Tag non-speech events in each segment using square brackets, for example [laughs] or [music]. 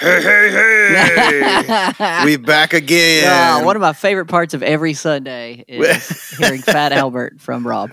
Hey, hey, hey! we back again. [laughs] Uh, one of my favorite parts of every Sunday is [laughs] hearing Fat Albert from Rob.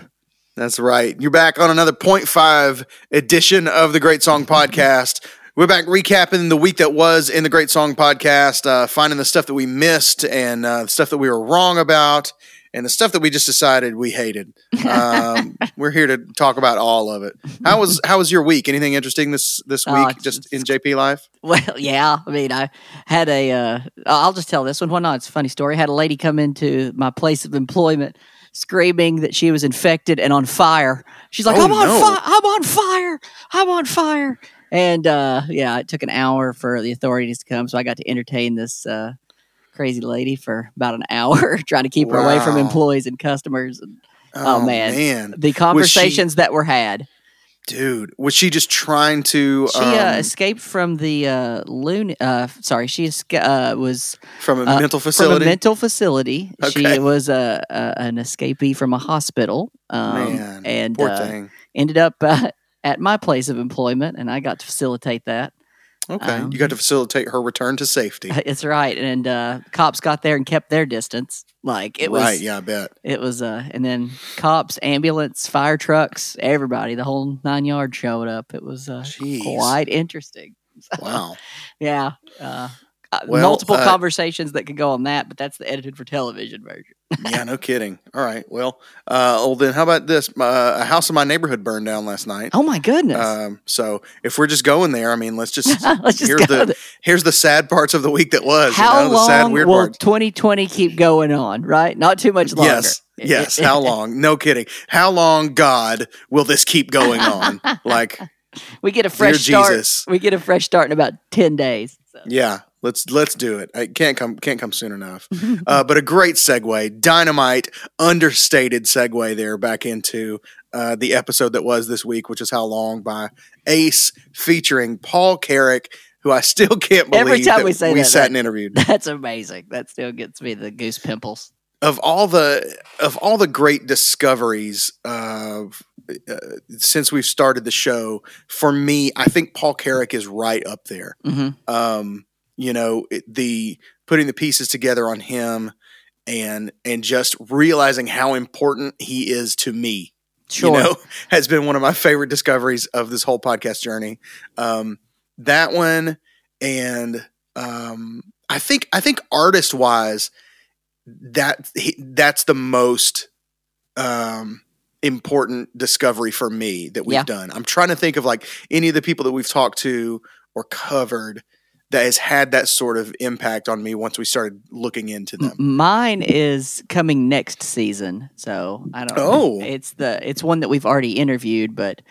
That's right. You're back on another 0.5 edition of the Great Song Podcast. We're back recapping the week that was in the Great Song Podcast, uh, finding the stuff that we missed and uh, the stuff that we were wrong about and the stuff that we just decided we hated. Um, [laughs] we're here to talk about all of it. How was how was your week? Anything interesting this this Oh, week, just in JP life? Well, [laughs] yeah. I mean, I had a. Uh, I'll just tell this one. One not? it's a funny story. I had a lady come into my place of employment screaming that she was infected and on fire. She's like, Oh, "I'm on no. fire! I'm on fire! I'm on fire!" And uh, yeah, it took an hour for the authorities to come, so I got to entertain this uh, crazy lady for about an [laughs] hour, trying to keep her away from employees and customers. And Oh, man. man, the conversations that were had. dude, was she just trying to She uh, um, escaped from the uh, loon. Uh, sorry, she esca- uh, was from a uh, mental from facility? a mental facility. Okay. She was a, an escapee from a hospital, um, man, and poor uh, thing. ended up uh, [laughs] at my place of employment, and I got to facilitate that. Okay, um, you got to facilitate her return to safety. [laughs] It's right, and uh, cops got there and kept their distance. Like it was, right, yeah, I bet. it was, uh, and then cops, ambulance, fire trucks, everybody, the whole nine yards showed up. It was uh, Jeez. quite interesting. [laughs] Wow. Yeah. Uh, uh, Well, multiple uh, conversations that could go on that, but that's the edited for television version. [laughs] yeah, no kidding. All right. Well, uh, well then, how about this? Uh, a house in my neighborhood burned down last night. Oh my goodness. Um, so if we're just going there, I mean, let's just [laughs] Let's just here's the there. here's the sad parts of the week that was. How you know, the sad long weird will parts. 2020 keep going on, right? Not too much longer. Yes, yes. How [laughs] long? No kidding. How long, God, will this keep going on? Like, we get a fresh start. Jesus. We get a fresh start in about 10 days. So. Yeah, let's let's do it. It can't come can't come soon enough. [laughs] Uh, but a great segue, dynamite, understated segue there back into uh, the episode that was this week, which is how long by Ace featuring Paul Carrack, who I still can't believe Every time we say we that, sat that- and interviewed. [laughs] That's amazing. That still gets me the goose pimples. of all the of all the great discoveries of uh, since we've started the show, for me, I think Paul Carrack is right up there. hmm um, you know, it, the putting the pieces together on him and and just realizing how important he is to me, Sure. you know, [laughs] has been one of my favorite discoveries of this whole podcast journey. Um, that one, and um, I think I think artist wise, that he, that's the most um, important discovery for me that we've Yeah. done. I'm trying to think of like any of the people that we've talked to or covered that has had that sort of impact on me once we started looking into them. Mine is coming next season, so I don't. Oh. it's the it's one that we've already interviewed, but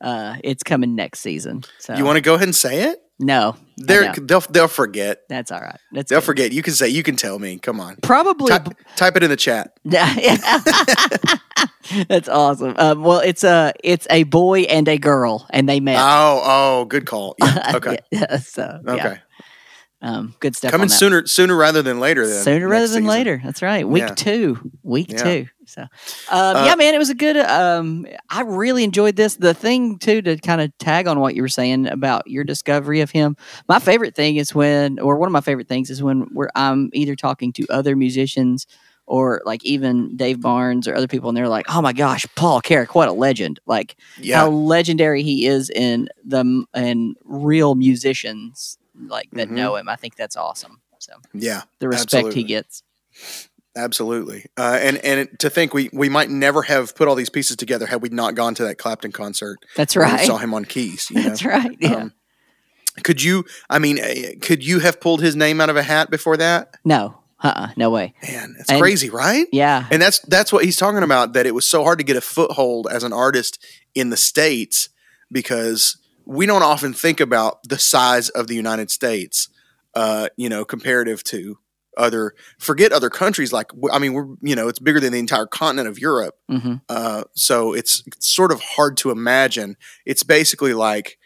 uh, it's coming next season. So You want to go ahead and say it? No, they're they'll they'll forget. that's all right. That's They'll good. forget. You can say. You can tell me. Come on. Probably. Type, type it in the chat. [laughs] That's awesome. Um, well, it's a it's a boy and a girl, and they met. Oh, oh, good call. Yeah. [laughs] Okay. Yeah, so yeah. Okay. Um, good stuff. Coming sooner sooner rather than later. Then sooner rather than season. later. That's right. Week Yeah. two. Week Yeah. two. So, um, Uh, yeah, man, it was a good. Um, I really enjoyed this. The thing too to kind of tag on what you were saying about your discovery of him. My favorite thing is when, or one of my favorite things is when we're I'm either talking to other musicians or like even Dave Barnes or other people, and they're like, "Oh my gosh, Paul Carrack, what a legend!" Like Yeah. how legendary he is in the in real musicians like that Mhm. know him. I think that's awesome. So yeah. the respect Absolutely. he gets. Absolutely, uh, and and to think we we might never have put all these pieces together had we not gone to that Clapton concert. That's right. saw him on keys. You [laughs] know? That's right. Yeah. Um, could you? I mean, uh, could you have pulled his name out of a hat before that? no. Uh-uh. No way. Man, it's And- crazy, right? Yeah. And that's that's what he's talking about. That it was so hard to get a foothold as an artist in the states because we don't often think about the size of the United States. Uh, you know, comparative to other forget other countries. Like I mean, we're you know, it's bigger than the entire continent of Europe. hmm Uh, so it's, it's sort of hard to imagine. It's basically like,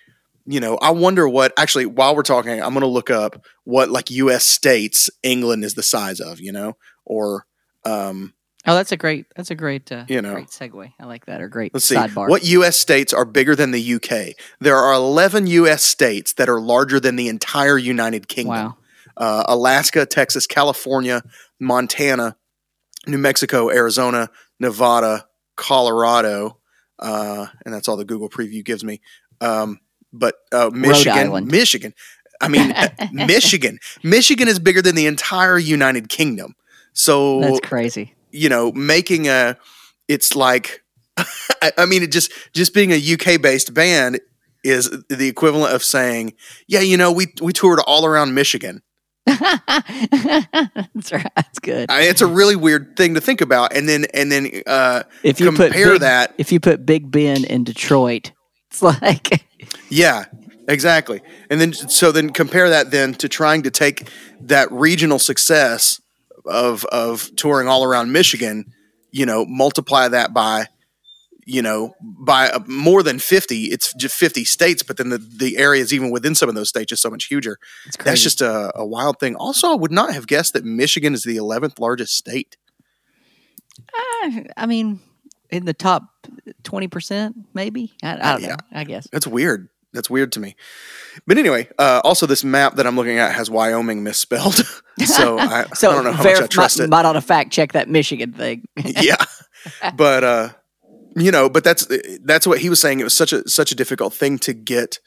you know, I wonder what actually while we're talking, I'm going to look up what like U.S. states England is the size of, you know, or um, Oh, that's a great. That's a great. Uh, You know. great segue. I like that. Or great Let's see. sidebar. What U.S. states are bigger than the UK? There are 11 U.S. states that are larger than the entire United Kingdom. Wow. Uh, Alaska, Texas, California, Montana, New Mexico, Arizona, Nevada, Colorado, uh, and that's all the Google preview gives me. Um, but uh, Michigan, Michigan. I mean, [laughs] Michigan. Michigan is bigger than the entire United Kingdom. So That's crazy. You know, making a, it's like, [laughs] I, I mean, it just just being a UK based band is the equivalent of saying, yeah, you know, we we toured all around Michigan. [laughs] that's right. That's good. I, it's a really weird thing to think about, and then and then uh, If you compare Big- that, if you put Big Ben in Detroit, it's like [laughs] yeah, exactly, and then so then compare that then to trying to take that regional success of of touring all around Michigan, you know, multiply that by you know by uh, more than 50 it's just 50 states but then the, the areas even within some of those states is so much huger that's just a, a wild thing also i would not have guessed that michigan is the 11th largest state Uh, I mean, in the top twenty percent, maybe. I, I don't Yeah. know. I guess. That's weird. That's weird to me. But anyway, uh, also this map that I'm looking at has Wyoming misspelled. [laughs] so I, So I don't know how much I trust might, it. might ought to fact check that Michigan thing. [laughs] yeah. But uh, you know, but that's that's what he was saying. It was such a such a difficult thing to get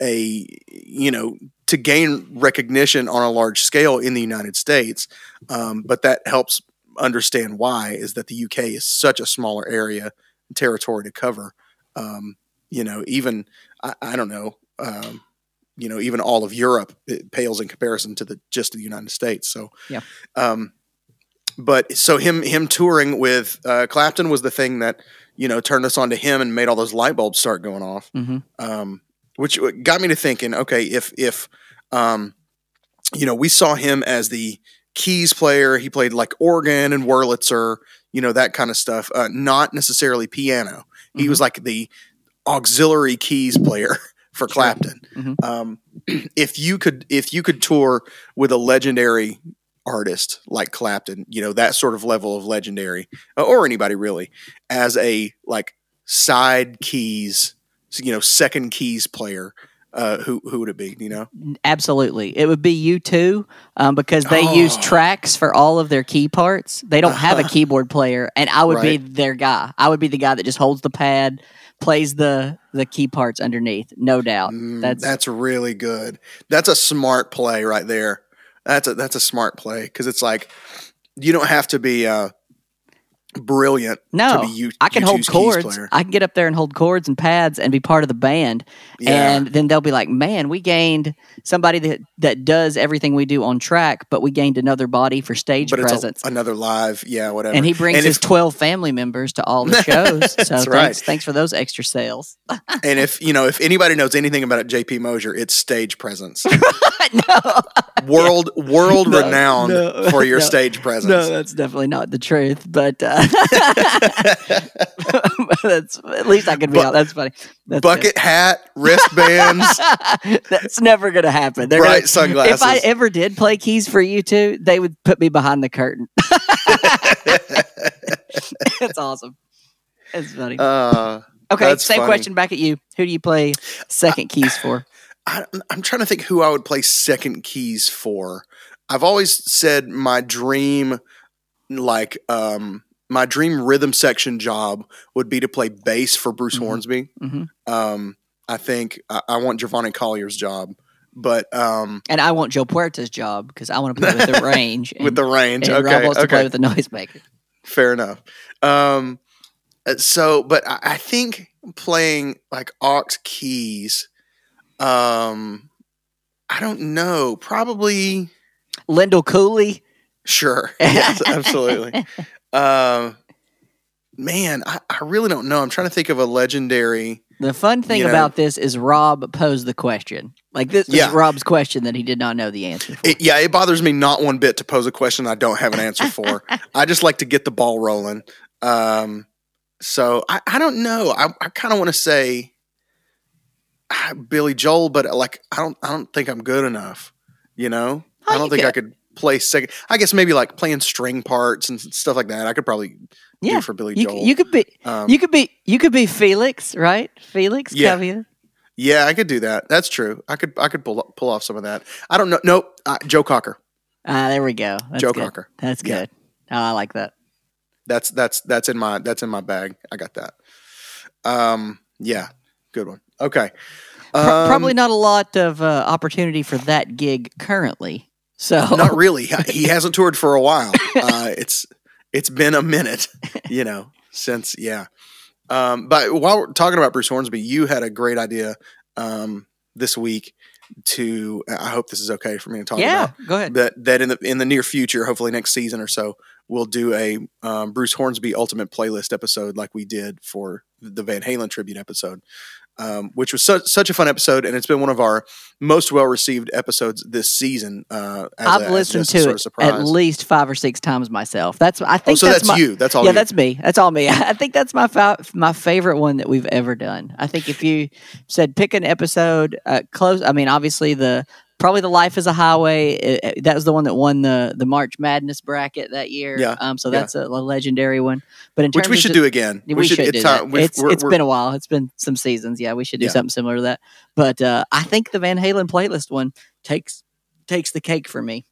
a you know to gain recognition on a large scale in the United States. Um, but that helps understand why is that the UK is such a smaller area territory to cover. Um, you know, even I, I don't know. Um, you know, even all of Europe it pales in comparison to the just the United States. So, Yeah. Um, but so him him touring with uh, Clapton was the thing that you know turned us on to him and made all those light bulbs start going off. hmm Um, which got me to thinking, okay, if if um, you know we saw him as the keys player, he played like organ and Wurlitzer, you know that kind of stuff, uh, not necessarily piano. He Mhm. was like the auxiliary keys player [laughs] for Sure. Clapton. Mhm. Um, [clears throat] if you could if you could tour with a legendary artist like Clapton, you know that sort of level of legendary, uh, or anybody really, as a like side keys, you know, second keys player, uh, who who would it be? You know, Absolutely, it would be U2, um, because they use Oh. tracks for all of their key parts. They don't have a [laughs] keyboard player, and I would be their guy. I would be the guy that just holds the pad, plays the the key parts underneath. No doubt. Mm, That's- that's really good. That's a smart play right there. That's a that's a smart play because it's like you don't have to be uh, brilliant No, to be you. I can you hold chords. I can get up there and hold chords and pads and be part of the band. Yeah. And then they'll be like, "Man, we gained somebody that that does everything we do on track, but we gained another body for stage but presence." a, another live, yeah, whatever. and he brings and his if, 12 family members to all the [laughs] shows. so thanks, right. thanks for those extra sales. [laughs] and if you know if anybody knows anything about it, JP Mosier, it's stage presence, [laughs] no, world world No, renowned no, for your no, stage presence. no, that's definitely not the truth. But uh, [laughs] that's at least I could be Bu- out. That's funny. That's. Bucket hat, wristbands, [laughs] That's never going to happen. They're bright gonna, sunglasses. if I ever did play keys for U2, they would put me behind the curtain. [laughs] That's awesome. It's funny. uh, okay, that's same funny. question back at you. Who do you play second keys for? I, I'm trying to think who I would play second keys for. I've always said my dream, like um, my dream rhythm section job would be to play bass for Bruce Mhm. Hornsby. Mhm. Um, I think I, I want Giovanni Collier's job, but um, And I want Joe Puerta's job because I want to play with the [laughs] range. And, with the range, and Rob okay, wants to play with the noisemaker. fair enough. Um, uh, so, but I, I think playing like aux keys, um, I don't know, probably. Lyndall Cooley. Sure. [laughs] Yes, absolutely. Um, man, I, I really don't know. I'm trying to think of a legendary. The fun thing You know. about this is Rob posed the question. Like this Yeah. is Rob's question that he did not know the answer for. It, yeah, it bothers me not one bit to pose a question I don't have an answer for. [laughs] I just like to get the ball rolling. Um, so I, I don't know. I, I kind of want to say ah, Billy Joel, but like I don't I don't think I'm good enough. You know, Oh, I don't think I could. Play second. I guess maybe like playing string parts and stuff like that. I could probably Yeah, do for Billy You, Joel. you could be um, you could be you could be Felix, right? Felix Yeah. Yeah, I could do that. That's true. I could I could pull pull off some of that. I don't know. Nope. Uh, Joe Cocker. Ah, there we go. That's Joe good. Cocker. That's Yeah. good. Oh, I like that. That's that's that's in my that's in my bag. I got that. Um. Yeah. Good one. Okay. Pro- Um, Probably not a lot of uh, opportunity for that gig currently. So [laughs] not really. He hasn't toured for a while. [laughs] Uh, it's it's been a minute, you know, since yeah. Um, but while we're talking about Bruce Hornsby, you had a great idea um, this week to. I hope this is okay for me to talk yeah, about go ahead. that. That in the in the near future, hopefully next season or so, we'll do a um, Bruce Hornsby Ultimate Playlist episode like we did for the Van Halen tribute episode. Um, which was such, such a fun episode, and it's been one of our most well received episodes this season. Uh, as I've a- listened to it at least five or six times myself. That's I Oh, think so that's, that's, my, you. That's all. yeah, you. that's me. That's all me. [laughs] I think that's my fa- my favorite one that we've ever done. I think if you said pick an episode, uh, close. I mean, obviously the probably the Life is a Highway. uh, uh, that was the one that won the the March Madness bracket that year. Yeah, Um. So yeah. that's a, legendary one. But in terms which we should just- do again. we, should, it's do time- that. It's we're- it's we're- been a while. It's been some seasons. Yeah, we should do Yeah. something similar to that. But uh, I think the Van Halen playlist one takes takes the cake for me.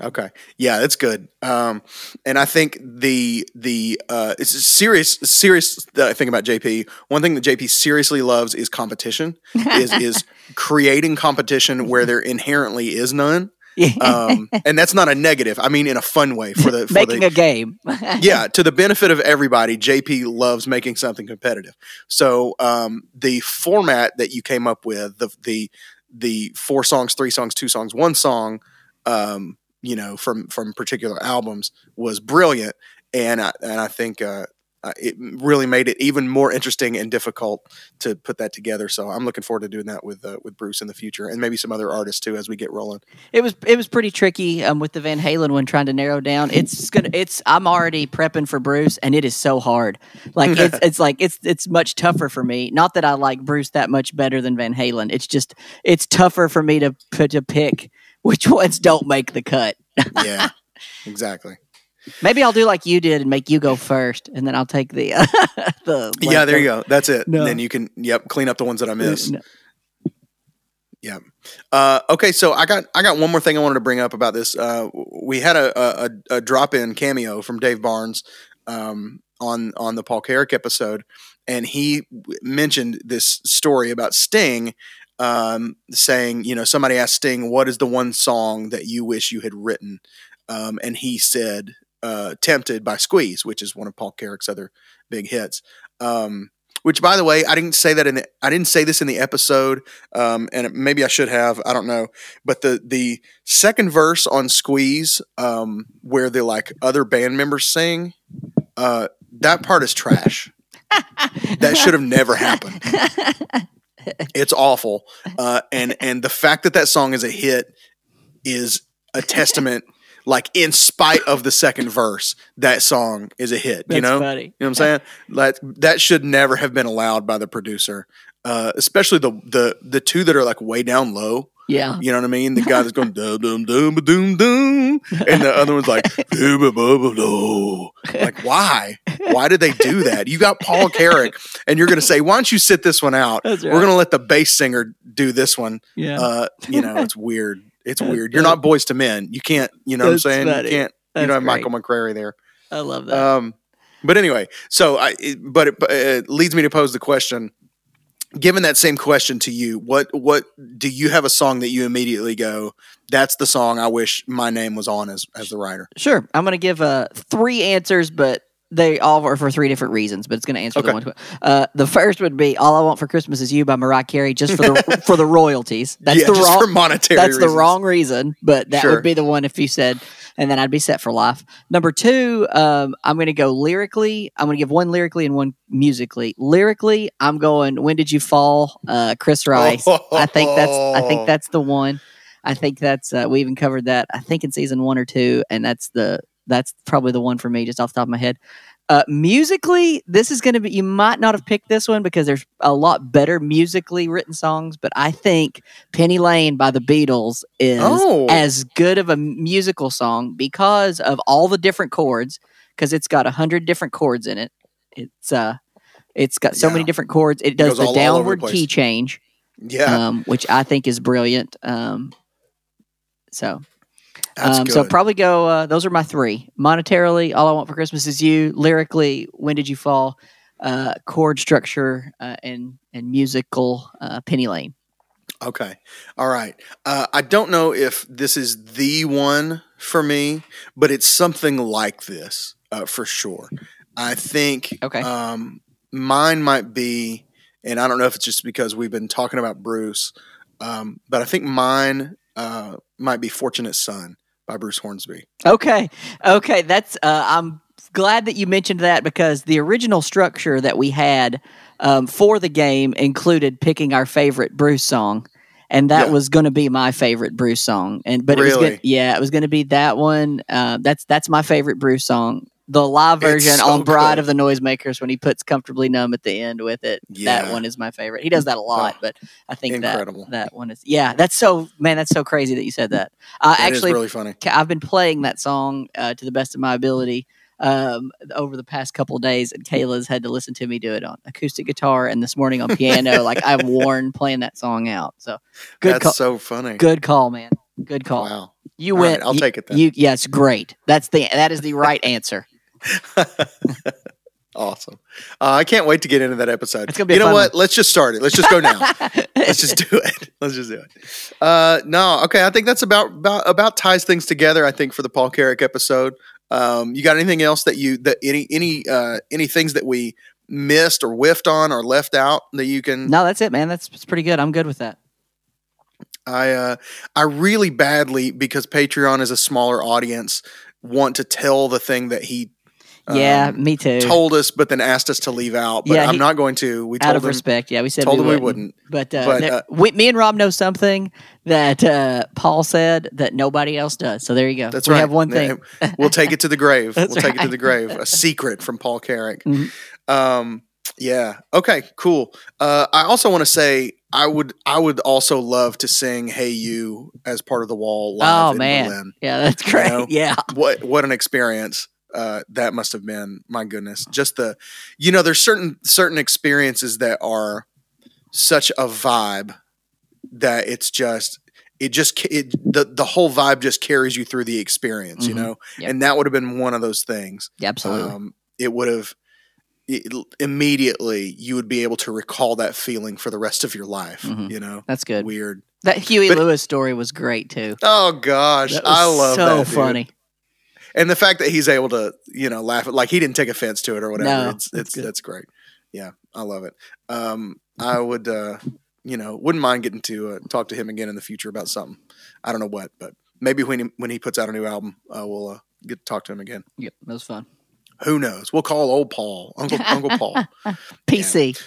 Okay. Yeah, that's good. Um, and I think the the uh, it's a serious serious uh, thing about JP. One thing that JP seriously loves is competition. is [laughs] is creating competition where there inherently is none. [laughs] Um, and that's not a negative. I mean, in a fun way for the for Making the a game. [laughs] yeah to the benefit of everybody. JP loves making something competitive. So um, the format that you came up with the the the four songs, three songs, two songs, one song. Um, you know, from from particular albums was brilliant, and I, and I think uh, uh, it really made it even more interesting and difficult to put that together. So I'm looking forward to doing that with uh, with Bruce in the future, and maybe some other artists too as we get rolling. It was it was pretty tricky um, with the Van Halen one trying to narrow down. It's gonna it's I'm already prepping for Bruce and it is so hard. Like [laughs] it's it's like it's it's much tougher for me. Not that I like Bruce that much better than Van Halen. It's just it's tougher for me to put to pick which [laughs] ones don't make the cut. Yeah, [laughs] exactly. Maybe I'll do like you did and make you go first, and then I'll take the [laughs] the. yeah, there you go. That's it. No. And then you can yep clean up the ones that I missed. No. Yeah. Uh, okay, so I got I got one more thing I wanted to bring up about this. Uh, we had a, a, a drop in cameo from Dave Barnes um, on on the Paul Carrack episode, and he mentioned this story about Sting um, saying, you know, somebody asked Sting, "What is the one song that you wish you had written?" Um, and he said, uh, "Tempted" by Squeeze, which is one of Paul Carrack's other big hits. Um, which, by the way, I didn't say that in the I didn't say this in the episode, um, and maybe I should have. I don't know, but the the second verse on Squeeze, um, where the like other band members sing, uh, that part is trash. [laughs] that should have never happened. [laughs] [laughs] It's awful, uh, and [laughs] and the fact that that song is a hit is a testament. Like in spite of the second verse, that song is a hit. you know, funny. you know what I'm saying? Like that should never have been allowed by the producer, uh, especially the the the two that are like way down low. Yeah. You know what I mean? The guy that's going dum dum dum doom doom, and the other one's like [laughs] "Doo, ba, ba, ba, do." like why? Why did they do that? You got Paul Carrack, and you're going to say, "Why don't you sit this one out? That's We're right. going to let the bass singer do this one." Yeah. Uh, you know, it's [laughs] weird. It's That's weird. You're not Boyz II Men. You can't. You know what I'm That's saying? funny. You can't. you That's have great. Michael McCary there. I love that. Um, but anyway, so I, but it, but it leads me to pose the question: Given that same question to you, what what do you have a song that you immediately go? That's the song I wish my name was on as as the writer. Sure. I'm going to give uh, three answers, but they all are for three different reasons. But it's going to answer the one. Uh, the first would be "All I Want for Christmas Is You" by Mariah Carey, just for the [laughs] for the royalties. That's yeah, the just wrong. for monetary. that's the wrong reason, but that Sure. would be the one if you said, and then I'd be set for life. Number two, um, I'm going to go lyrically. I'm going to give one lyrically and one musically. Lyrically, I'm going "When Did You Fall," uh, Chris Rice. I think that's I think [laughs] that's the one. I think that's uh, we even covered that. I think in season one or two, and that's the that's probably the one for me, just off the top of my head. Uh, musically, this is going to be. You might not have picked this one because there's a lot better musically written songs, but I think "Penny Lane" by the Beatles is Oh. as good of a musical song because of all the different chords. Because it's got a hundred different chords in it. It's uh, it's got so Yeah. many different chords. It does goes the all- all the downward key change, Yeah, um, which I think is brilliant. Um, so that's um, good. so probably go. Uh, those are my three. Monetarily, all I want for Christmas is you. Lyrically, when did you fall? Uh, chord structure uh, and and musical. Uh, Penny Lane. Okay. All right. Uh, I don't know if this is the one for me, but it's something like this uh, for sure. I think Okay. um, mine might be, and I don't know if it's just because we've been talking about Bruce, um, but I think mine uh, might be Fortunate Son by Bruce Hornsby. Okay, okay. That's. Uh, I'm glad that you mentioned that because the original structure that we had um, for the game included picking our favorite Bruce song. And that Yeah. was going to be my favorite Bruce song, and but it was Really? gonna, yeah, it was going to be that one. Uh, that's that's my favorite Bruce song. The live version so on Bride good. of the Noisemakers when he puts "Comfortably Numb" at the end with it. That one is my favorite. He does that a lot, but I think incredible. that that one is yeah. That's so man. That's so crazy that you said that. Uh, is actually, really funny. I've been playing that song uh, to the best of my ability um, over the past couple of days, and Kayla's had to listen to me do it on acoustic guitar, and this morning on piano. [laughs] like I've worn playing that song out. So good That's call. so funny. Good call, man. Good call. Wow. You All right, went. I'll you, take it then. You yes, great. That's the that is the right answer. [laughs] awesome. Uh, I can't wait to get into that episode. It's gonna be you know what? Let's just start it. Let's just go now. [laughs] Let's just do it. [laughs] Let's just do it. Uh, no, okay. I think that's about, about about ties things together. I think for the Paul Carrack episode. Um, you got anything else that you that any any uh, any things that we missed or whiffed on or left out that you can? no, that's it, man. That's, that's pretty good. I'm good with that. I uh, I really badly because Patreon is a smaller audience want to tell the thing that he yeah, um, me too. told us, but then asked us to leave out. But Yeah, I'm he- not going to. We out of him. respect, yeah, we said told we him we wouldn't. wouldn't. But, uh, But, uh, we, me and Rob know something that uh, Paul said that nobody else does. So there you go. That's we right. have one thing. [laughs] We'll take it to the grave. [laughs] we'll That's take it to the grave. A [laughs] secret from Paul Carrack. Mhm. Um, yeah. Okay. Cool. Uh, I also want to say I would I would also love to sing "Hey You" as part of the Wall live Oh man, Berlin. yeah, that's great. know? Yeah, What what an experience uh, that must have been. My goodness, just the you know there's certain certain experiences that are such a vibe that it's just it just it the the whole vibe just carries you through the experience you Mhm. know Yep. and that would have been one of those things yeah, absolutely. um, it would have it, immediately you would be able to recall that feeling for the rest of your life Mhm. you know that's good. weird That Huey But- Lewis story was great too. oh gosh i love so that funny. And the fact that he's able to you know laugh at like he didn't take offense to it or whatever No, it's it's that's great. Yeah i love it. Um i would uh you know wouldn't mind getting to uh, talk to him again in the future about something. I don't know what but maybe when he when he puts out a new album uh, we'll uh, get to talk to him again. Yep, that was fun. who knows? We'll call old paul uncle uncle paul. [laughs] PC.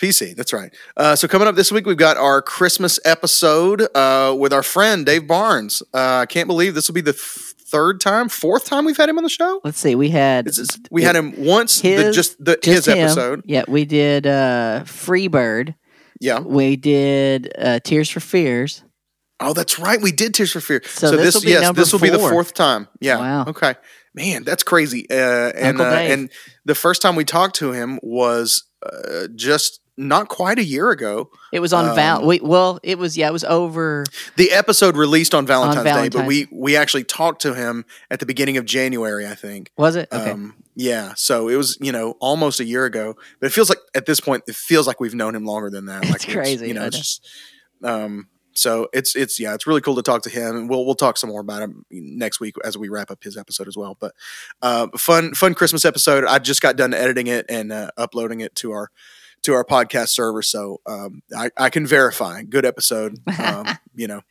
PC, that's right. Uh, so coming up this week, we've got our Christmas episode uh, with our friend Dave Barnes. Uh, I can't believe this will be the th- third time, fourth time we've had him on the show. Let's see. We had just- we had him once, the, His- just the, just his him. episode. Yeah, we did uh, Freebird. Yeah. We did uh, Tears for Fears. Oh, that's right. We did Tears for Fear. So So, this this, will be yes, this will be the fourth time. Yeah. Wow. Okay. Man, that's crazy. Uh, and uh, and the first time we talked to him was uh, just not quite a year ago. It was on Val. Um, We, well, it was yeah. It was over. The episode released on Valentine's, Day, Valentine's. but we we actually talked to him at the beginning of January, I think. Was it okay? Um, yeah, so it was you know almost a year ago, but it feels like at this point it feels like we've known him longer than that. [laughs] It's like crazy, you know. I It's just um, so it's it's yeah, it's really cool to talk to him, and we'll we'll talk some more about him next week as we wrap up his episode as well. But uh, fun fun Christmas episode. I just got done editing it and uh, uploading it to our to our podcast server, so um, I, I can verify. Good episode. [laughs] Um, you know,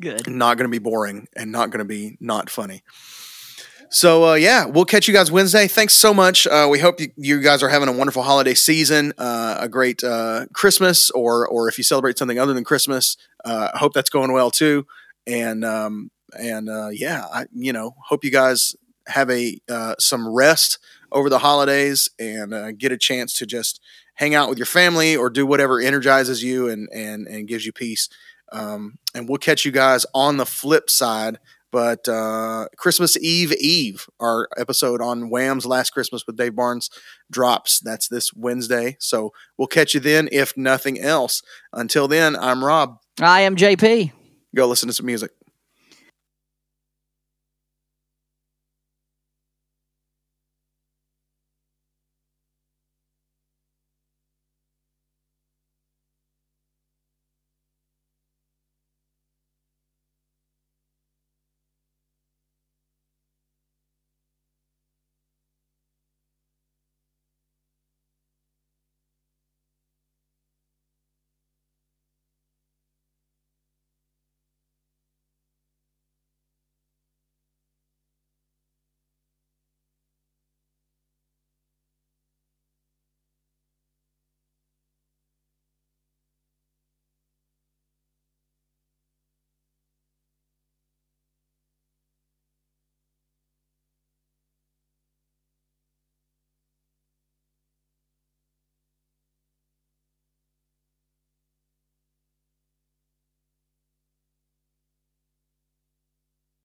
Good. not going to be boring and not going to be not funny. So uh, yeah, we'll catch you guys Wednesday. Thanks so much. Uh, we hope you, you guys are having a wonderful holiday season, uh, a great uh, Christmas, or or if you celebrate something other than Christmas, uh, I hope that's going well too. And um, and uh, yeah, I you know hope you guys have a uh, some rest over the holidays and uh, get a chance to just hang out with your family or do whatever energizes you and and and gives you peace. Um, and we'll catch you guys on the flip side. But uh, Christmas Eve Eve, our episode on Wham's Last Christmas with Dave Barnes drops. That's this Wednesday. So we'll catch you then, if nothing else. Until then, I'm Rob. I am JP. Go listen to some music.